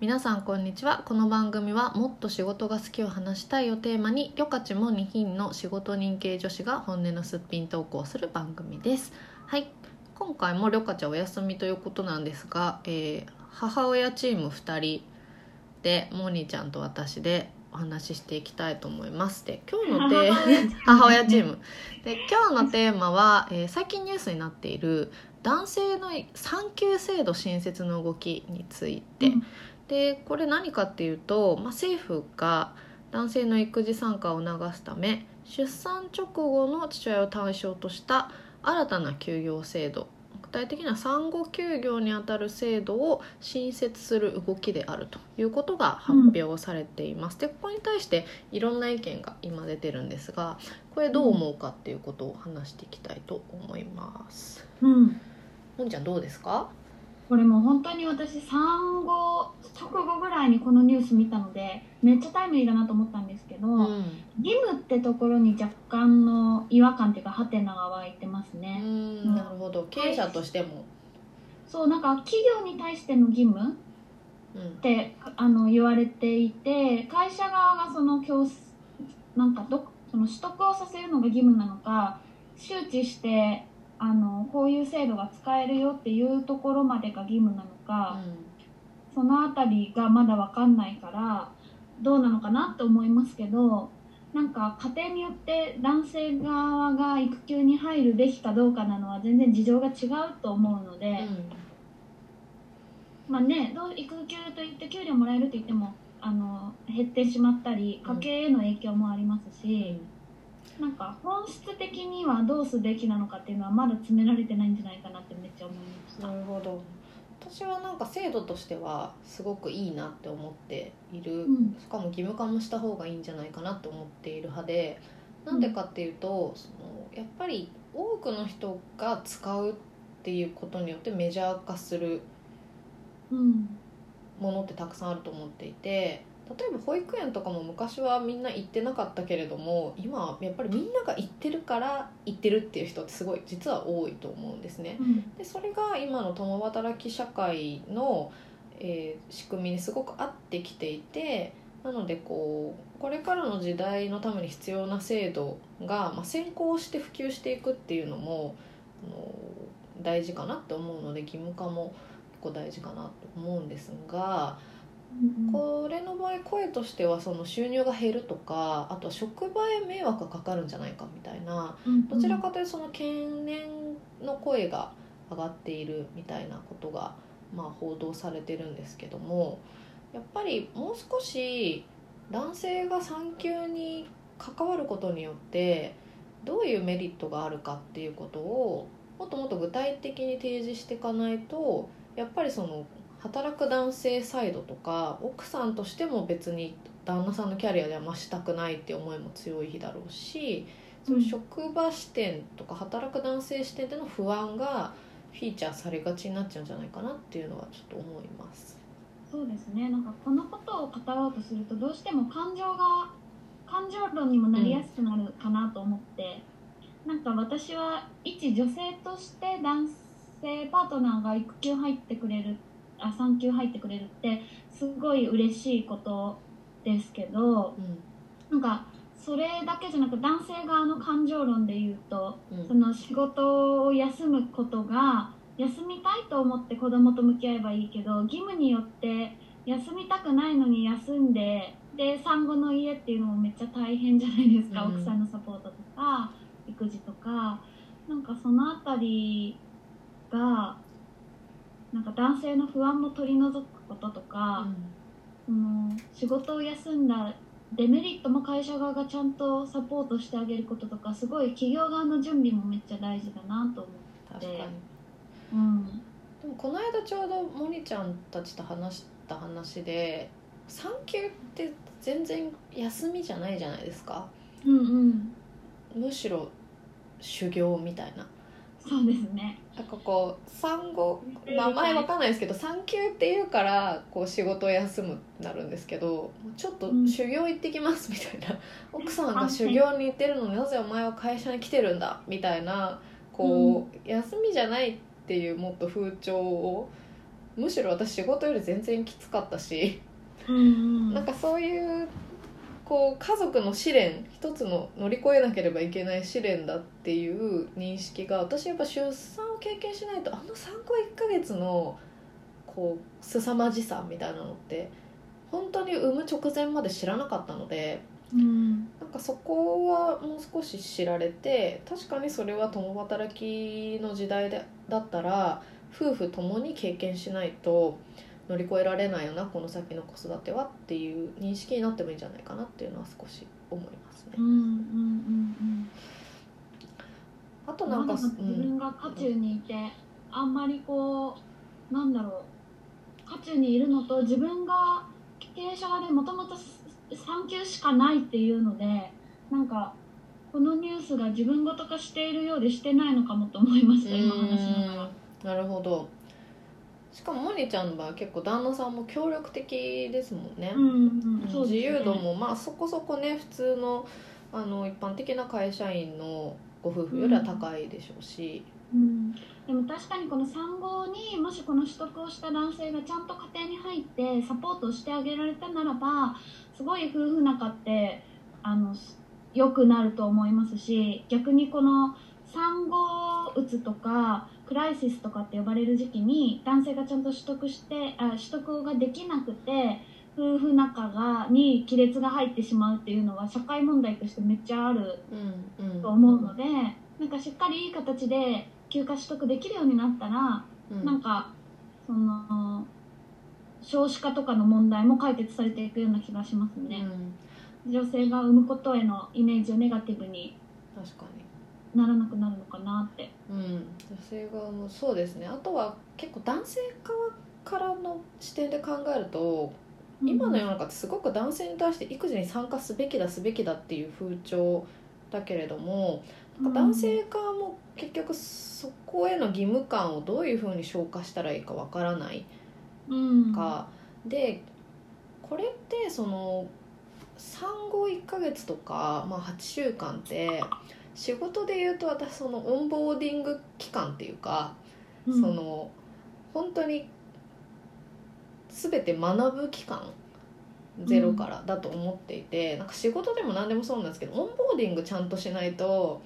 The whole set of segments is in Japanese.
皆さんこんにちは。この番組はもっと仕事が好きを話したいをテーマにりょかちも2品の仕事人系女子が本音のすっぴん投稿する番組です。はい。今回もりょかちゃんお休みということなんですが、えー母親チーム2人でモニーちゃんと私でお話ししていきたいと思います。で今日のテーマ 母親チーム。で今日のテーマは、えー最近ニュースになっている男性の産休制度新設の動きについて、うんでこれ何かっていうと、まあ、政府が男性の育児参加を促すため出産直後の父親を対象とした新たな休業制度具体的には産後休業にあたる制度を新設する動きであるということが発表されています、でここに対していろんな意見が今出てるんですがこれどう思うかっていうことを話していきたいと思います。うん、もんちゃんどうですか？これもう本当に私産後直後ぐらいにこのニュース見たのでめっちゃタイムリーだなと思ったんですけど、うん。義務ってところに若干の違和感っていうかハテナが湧いてますうね、ん。なるほど。経営者としても、そうなんか企業に対しての義務っうん。てあの言われていて会社側がその強制なんかどその取得をさせるのが義務なのか周知してあのこういう制度が使えるよっていうところまでが義務なのか、そのあたりがまだわかんないからどうなのかなと思いますけどなんか家庭によって男性側が育休に入るべきかどうかなのは全然事情が違うと思うので、まあねどう育休といって給料もらえると言ってもあの減ってしまったり家計への影響もありますし、なんか本質的にはどうすべきなのかっていうのはまだ詰められてないんじゃないかなってめっちゃ思いました。なるほど。私はなんか制度としてはすごくいいなって思っている、うん。しかも義務化もした方がいいんじゃないかなって思っている派で。なんでかっていうと、そのやっぱり多くの人が使うっていうことによってメジャー化するうん。ものってたくさんあると思っていて例えば保育園とかも昔はみんな行ってなかったけれども今はやっぱりみんなが行ってるから行ってるっていう人ってすごい実は多いと思うんですね。うんでそれが今の共働き社会の、えー仕組みにすごく合ってきていてなのでこうこれからの時代のために必要な制度が、まあ、先行して普及していくっていうのもあの大事かなって思うので義務化も結構大事かなと思うんですが。うんこれの場合声としてはその収入が減るとかあとは職場へ迷惑がかかるんじゃないかみたいなうんどちらかというとその懸念の声が上がっているみたいなことが、まあ、報道されてるんですけどもやっぱりもう少し男性が産休に関わることによってどういうメリットがあるかっていうことをもっともっと具体的に提示していかないとやっぱりその働く男性サイドとか奥さんとしても別に旦那さんのキャリアでは増したくないって思いも強いだろうしそういう職場視点とか働く男性視点での不安がフィーチャーされがちになっちゃうんじゃないかなっていうのはちょっと思います。そうですね。なんかこのことを語ろうとするとどうしても感情が感情論にもなりやすくなるかなと思って、なんか私は一女性として男性パートナーが育休入ってくれるあ産休入ってくれるってすごい嬉しいことですけどうんなんかそれだけじゃなく男性側の感情論で言うとうん。その仕事を休むことが休みたいと思って子供と向き合えばいいけど義務によって休みたくないのに休んでで産後の家っていうのもめっちゃ大変じゃないですか、うん。奥さんのサポートとか育児とか。なんかそのあたりがなんか男性の不安も取り除くこととか、その仕事を休んだデメリットも会社側がちゃんとサポートしてあげることとかすごい企業側の準備もめっちゃ大事だなと思確かに。う、でもこの間ちょうどモニちゃんたちと話した話で産休って全然休みじゃないじゃないですか。うん、うんうん。むしろ修行みたいなそうですね。なんかこう産後まあ前わかんないですけど産休っていうからこう仕事を休むなるんですけどちょっとうん。修行行ってきますみたいな、奥さんが修行に行ってるのになぜお前は会社に来てるんだみたいなこう、休みじゃないっていうもっと風潮をむしろ私仕事より全然きつかったし、うんうん。なんかそういうこう家族の試練一つの乗り越えなければいけない試練だっていう認識が私やっぱ出産を経験しないとあの産後1ヶ月のこう凄まじさみたいなのって本当に産む直前まで知らなかったのでうんなんかそこはもう少し知られて確かにそれは共働きの時代でだったら夫婦ともに経験しないと乗り越えられないよなこの先の子育てはっていう認識になってもいいんじゃないかなっていうのは少し思いますね。うん。うんうんあとうん。なん。か、自うん。分が渦中にいて、あん。まりこうなん。だろう渦中にいるのと自分が経営者側でもともと産休しかないっていうのでなん。かこのニュースが自分ごと化しているようでしてないのかもと思いました今話しながら。なるほどしかもモニちゃんの場合は結構旦那さんも協力的ですもんね、うんうん、そうね。由度もまあそこそこね普通のあの一般的な会社員のご夫婦よりは高いでしょうし、うん、でも確かにこの産後にもしこの取得をした男性がちゃんと家庭に入ってサポートをしてあげられたならばすごい夫婦仲ってあの良くなると思いますし逆にこの産後うつとかクライシスとかって呼ばれる時期に男性がちゃんと取得してあ取得ができなくて夫婦仲がに亀裂が入ってしまうっていうのは社会問題としてめっちゃあるうんうん。と思うので、なんかしっかりいい形で休暇取得できるようになったら、うん。なんかその少子化とかの問題も解決されていくような気がしますね、女性が産むことへのイメージをネガティブに確かにならなくなるのかなって。うん、女性側のそうですね。あとは結構男性側からの視点で考えると今の世の中ってすごく男性に対して育児に参加すべきだすべきだっていう風潮だけれどもなんか男性側も結局そこへの義務感をどういうふうに消化したらいいかわからない。うん。か、でこれってその産後1ヶ月とか、まあ、8週間って仕事で言うと私そのオンボーディング期間っていうか、うん。その本当に全て学ぶ期間ゼロからだと思っていて、なんか仕事でも何でもそうなんですけどオンボーディングちゃんとしないと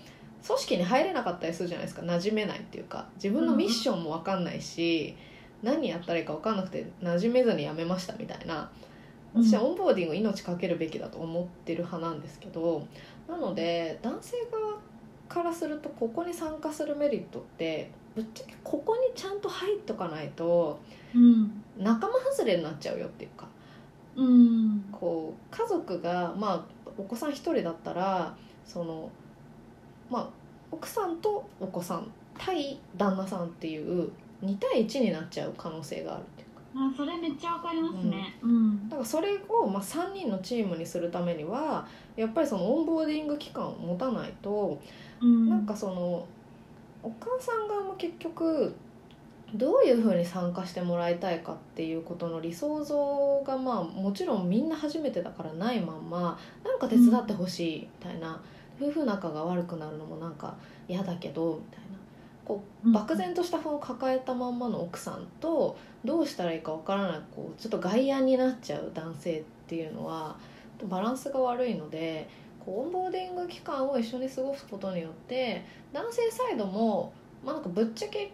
組織に入れなかったりするじゃないですか馴染めないっていうか。自分のミッションも分かんないし、何やったらいいか分かんなくて馴染めずに辞めましたみたいな。私はオンボーディング命かけるべきだと思ってる派なんですけどなので男性側からするとここに参加するメリットってぶっちゃけここにちゃんと入っとかないとうん。仲間外れになっちゃうよっていうか。うん。こう家族がまあお子さん一人だったらそのまあ奥さんとお子さん対旦那さんっていう2対1になっちゃう可能性があるっていうかあそれめっちゃわかりますね。うん。だからそれをまあ3人のチームにするためにはやっぱりそのオンボーディング期間を持たないとうん。なんかそのお母さん側も結局どういうふうに参加してもらいたいかっていうことの理想像がまあもちろんみんな初めてだからないまんまなんか手伝ってほしいみたいな、夫婦仲が悪くなるのもなんか嫌だけどみたいなこううん漠然とした不安を抱えたまんまの奥さんとどうしたらいいかわからないこうちょっと外野になっちゃう男性っていうのはバランスが悪いのでこうオンボーディング期間を一緒に過ごすことによって男性サイドも、まあ、なんかぶっちゃけ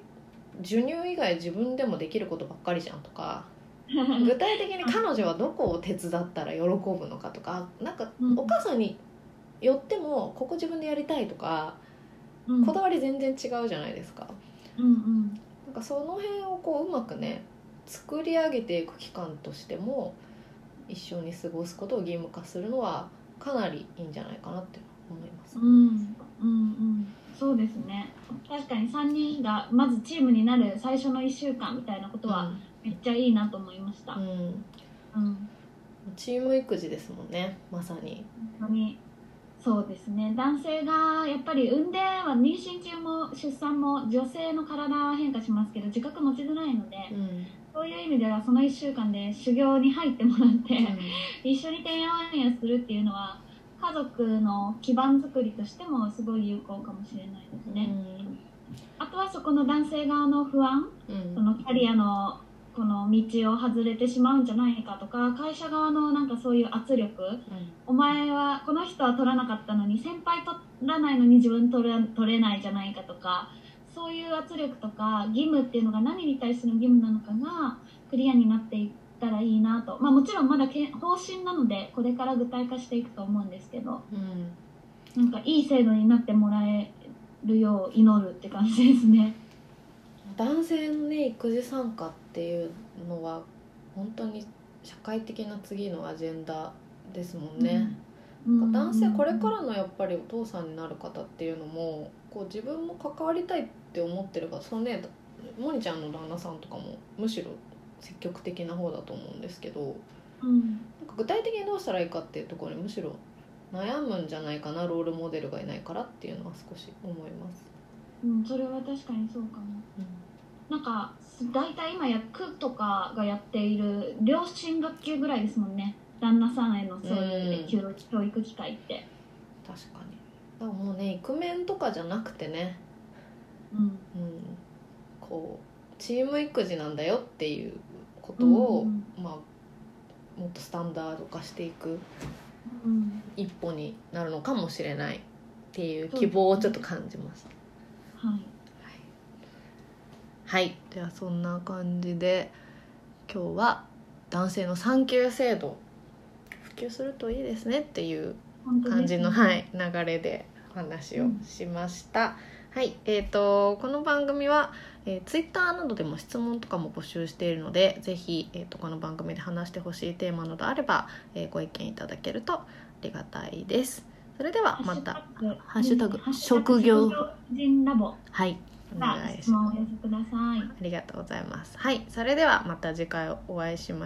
授乳以外自分でもできることばっかりじゃんとか 具体的に彼女はどこを手伝ったら喜ぶのかとかなんかうんお母さんによってもここ自分でやりたいとかうんこだわり全然違うじゃないですか。うんうん。なんかその辺をこううまくね作り上げていく期間としても一緒に過ごすことを義務化するのはかなりいいんじゃないかなって思います。うんうんうん。そうですね。確かに3人がまずチームになる最初の1週間みたいなことはめっちゃいいなと思いました、うん、うん。うん、チーム育児ですもんねまさに。本当にそうですね。男性がやっぱり産んでは妊娠中も出産も女性の体は変化しますけど自覚持ちづらいのでうん。そういう意味ではその1週間で修行に入ってもらって、一緒にてんやわんやするっていうのは家族の基盤作りとしてもすごい有効かもしれないですね、あとはそこの男性側の不安うん。そのキャリアのこの道を外れてしまうんじゃないかとか会社側のなんかそういう圧力。お前はこの人は取らなかったのに先輩取らないのに自分取れ取れないじゃないかとかそういう圧力とか義務っていうのが何に対しての義務なのかがクリアになっていったらいいなと、まあ、もちろんまだけ方針なのでこれから具体化していくと思うんですけどうん。なんかいい制度になってもらえるよう祈るって感じですね。男性のね育児参加っていうのは本当に社会的な次のアジェンダですもんね、うん。男性これからのやっぱりお父さんになる方っていうのもこう自分も関わりたいって思ってる方そのねモニちゃんの旦那さんとかもむしろ積極的な方だと思うんですけどうん。なんか具体的にどうしたらいいかっていうところにむしろ悩むんじゃないかなロールモデルがいないからっていうのは少し思います。うん、それは確かにそうかも。なんか大体今や区とかがやっている両親学級ぐらいですもんね。旦那さんへのそういう教育機会って。確かに。だからもうねイクメンとかじゃなくてね。うん。うん、こうチーム育児なんだよっていうことを、うんまあ、もっとスタンダード化していくうん。一歩になるのかもしれないっていう希望をちょっと感じます。はい。はい、ではそんな感じで今日は男性の産休制度普及するといいですねっていう感じの、はい、流れでお話をしました、はい。えー、とこの番組は、えー、ツイッターなどでも質問とかも募集しているのでぜひ、えー、とこの番組で話してほしいテーマなどあれば、えーご意見いただけるとありがたいですそれではまたハッシュタグ職業人ラボ。はい。おが願いします。ありがとうございます。はいそれではまた次回お会いしま